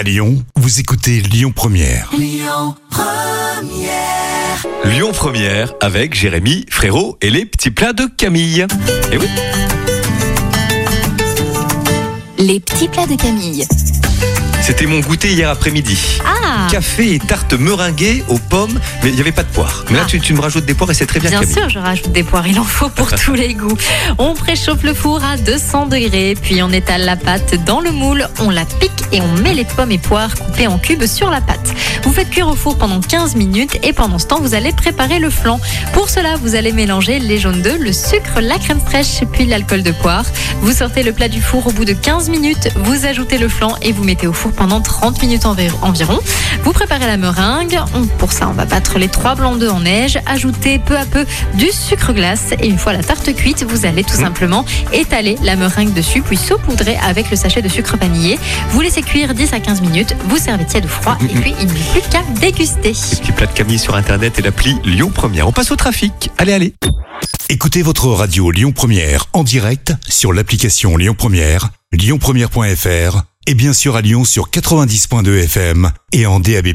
À Lyon, vous écoutez Lyon Première. Lyon Première avec Jérémy, Frérot et les petits plats de Camille. Et oui, Les petits plats de Camille. c'était mon goûter hier après-midi. Ah Café et tarte meringuée aux pommes, mais il n'y avait pas de poire. Mais là, Ah. tu, tu me rajoutes des poires et c'est très bien, Bien Camille. sûr, je rajoute des poires, il en faut pour tous les goûts. On préchauffe le four à 200 degrés, puis on étale la pâte dans le moule, on la pique et on met les pommes et poires coupées en cubes sur la pâte. Vous faites cuire au four pendant 15 minutes et pendant ce temps, vous allez préparer le flan. Pour cela, vous allez mélanger les jaunes d'œufs, le sucre, la crème fraîche, puis l'alcool de poire. Vous sortez le plat du four au bout de 15 minutes, vous ajoutez le flan et vous mettez au four pendant 30 minutes envi- environ. Vous préparez la meringue. Pour ça, on va battre les trois blancs d'œufs en neige, ajouter peu à peu du sucre glace et une fois la tarte cuite, vous allez tout simplement étaler la meringue dessus puis saupoudrer avec le sachet de sucre vanillé. Vous laissez cuire 10 à 15 minutes, vous servez tiède ou froid et puis il n'est plus qu'à déguster. Les petits plats de Camille sur Internet et l'appli Lyon Première. On passe au trafic. Allez, allez. Écoutez votre radio Lyon Première en direct sur l'application Lyon Première, lyonpremière.fr et bien sûr à Lyon sur 90.2 FM et en DAB+.